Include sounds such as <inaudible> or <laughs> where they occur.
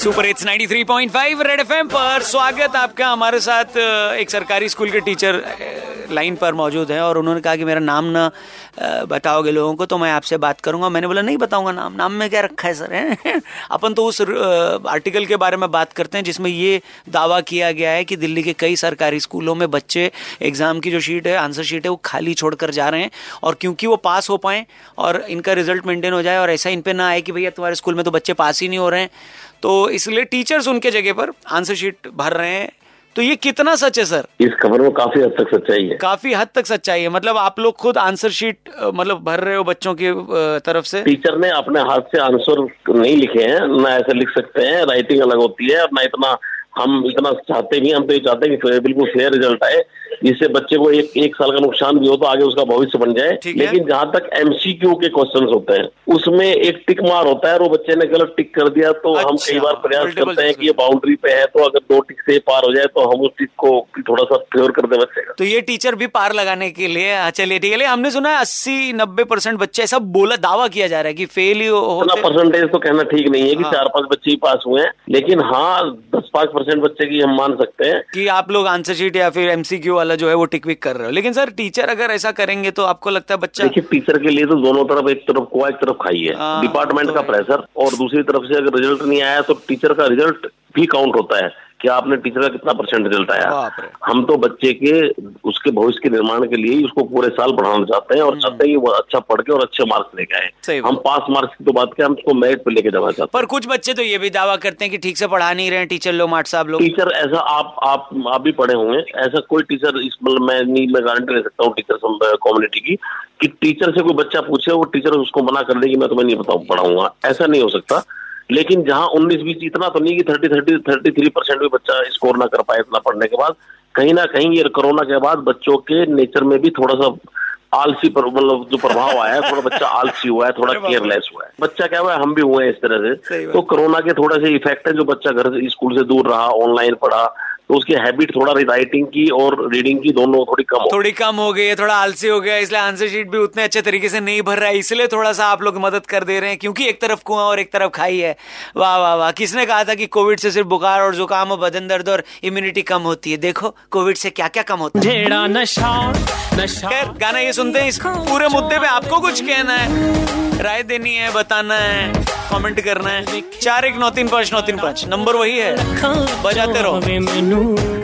Super it's 93.5 red FM पर स्वागत आपका हमारे साथ एक सरकारी स्कूल के टीचर लाइन पर मौजूद हैं और उन्होंने कहा कि मेरा नाम ना बताओगे लोगों को तो मैं आपसे बात करूँगा। मैंने बोला, नहीं बताऊँगा नाम। नाम में क्या रखा है, सर? है? <laughs> अपन तो उस आर्टिकल के बारे में बात करते हैं, जिसमें ये दावा किया गया है कि दिल्ली के कई सरकारी स्कूलों में बच्चे एग्ज़ाम की जो शीट है आंसर शीट है, वो खाली छोड़कर जा रहे हैं और क्योंकि वो पास हो पाए और इनका रिज़ल्ट मेंटेन हो जाए और ऐसा इन पर ना आए कि भैया तुम्हारे स्कूल में तो बच्चे पास ही नहीं हो रहे हैं। तो इसलिए टीचर्स उनके जगह पर आंसर शीट भर रहे हैं। तो ये कितना सच है सर इस खबर में काफ़ी हद तक सच्चाई है। काफ़ी हद तक सच्चाई है। मतलब आप लोग खुद आंसर शीट मतलब भर रहे हो बच्चों की तरफ़ से? टीचर ने अपने हाथ से आंसर नहीं लिखे हैं ना ऐसे लिख सकते हैं राइटिंग अलग होती है ना इतना हम इतना चाहते भी हम तो ये चाहते हैं कि बिल्कुल फेयर रिज़ल्ट आए जिससे बच्चे को एक एक साल का नुकसान भी हो तो आगे उसका भविष्य बन जाए। लेकिन जहाँ तक एमसीक्यू के क्वेश्चन होते हैं उसमें एक टिक मार होता है और वो बच्चे ने गलत टिक कर दिया तो अच्छा, हम कई बार प्रयास करते हैं कि ये बाउंड्री पे है तो अगर दो टिक से पार हो जाए तो हम उस टिक को थोड़ा सा फेवर कर दे बच्चे का। तो ये टीचर भी पार लगाने के लिए हाँ, चलिए ठीक है हमने सुना है अस्सी नब्बे परसेंट बच्चे ऐसा बोला दावा किया जा रहा है की फेल ही परसेंटेज तो कहना ठीक नहीं है कि हाँ। चार पाँच बच्चे ही पास हुए हैं लेकिन हाँ दस पाँच परसेंट बच्चे की हम मान सकते हैं। कि आप लोग आंसर शीट या फिर एमसीक्यू वाला जो है वो टिक विक कर रहे हो। लेकिन सर टीचर अगर ऐसा करेंगे तो आपको लगता है बच्चा देखिए टीचर के लिए तो दोनों तरफ़ एक तरफ़ को एक तरफ़ खाई है। डिपार्टमेंट हाँ, तो का प्रेशर और दूसरी तरफ़ से अगर रिज़ल्ट नहीं आया तो टीचर का रिज़ल्ट भी काउंट होता है। कि आपने टीचर का कितना परसेंट रिज़ल्ट आया? हम तो बच्चे के उसके भविष्य के निर्माण के लिए ही उसको पूरे साल बढ़ाना चाहते हैं और हम्म। चाहते हैं कि वो अच्छा पढ़ के और अच्छे मार्क्स लेके आए। हम पास मार्क्स की तो बात करें हम उसको मेरिट पे लेके जाना चाहते हैं। पर कुछ बच्चे तो ये भी दावा करते हैं कि ठीक से पढ़ा नहीं रहे टीचर लोग मार्ट साहब लोग। टीचर ऐसा आप आप आप भी पढ़े होंगे ऐसा कोई टीचर इस मतलब मैं नहीं मैं गारंटी ले सकता हूँ टीचर कम्युनिटी की कि टीचर से कोई बच्चा पूछे वो टीचर उसको मना कर दे कि मैं तुम्हें नहीं बताऊँ पढ़ाऊँगा। ऐसा नहीं हो सकता। लेकिन जहाँ उन्नीस बीस इतना तो नहीं कि thirty thirty thirty three percent भी बच्चा स्कोर ना कर पाए इतना पढ़ने के बाद। कहीं ना कहीं ये कोरोना के बाद बच्चों के नेचर में भी थोड़ा सा आलसी पर मतलब जो प्रभाव आया है थोड़ा बच्चा आलसी हुआ है थोड़ा केयरलेस हुआ है। बच्चा क्या हुआ है? हम भी हुए हैं इस तरह से। तो कोरोना के थोड़ा से इफ़ेक्ट है जो बच्चा घर से स्कूल से दूर रहा ऑनलाइन पढ़ा तो उसकी हैबिट थोड़ा राइटिंग की और रीडिंग की दोनों थोड़ी कम हो थोड़ी कम हो गई है थोड़ा आलसी हो गया इसलिए आंसर शीट भी उतने अच्छे तरीके से नहीं भर रहा है इसलिए थोड़ा सा आप लोग मदद कर दे रहे हैं क्योंकि एक तरफ़ कुआँ और एक तरफ़ खाई है। वाह वाह वाह किसने कहा था कि कोविड से सिर्फ़ बुखार और जुकाम और बदन दर्द और इम्यूनिटी कम होती है? देखो कोविड से क्या क्या कम होता है? नशा नशा। गाना ये सुनते हैं इस पूरे मुद्दे पे आपको कुछ कहना है राय देनी है बताना है। कमेंट करना है। चार एक नौ तीन पाँच, नौ तीन पाँच। नंबर वही है। बजाते रहो।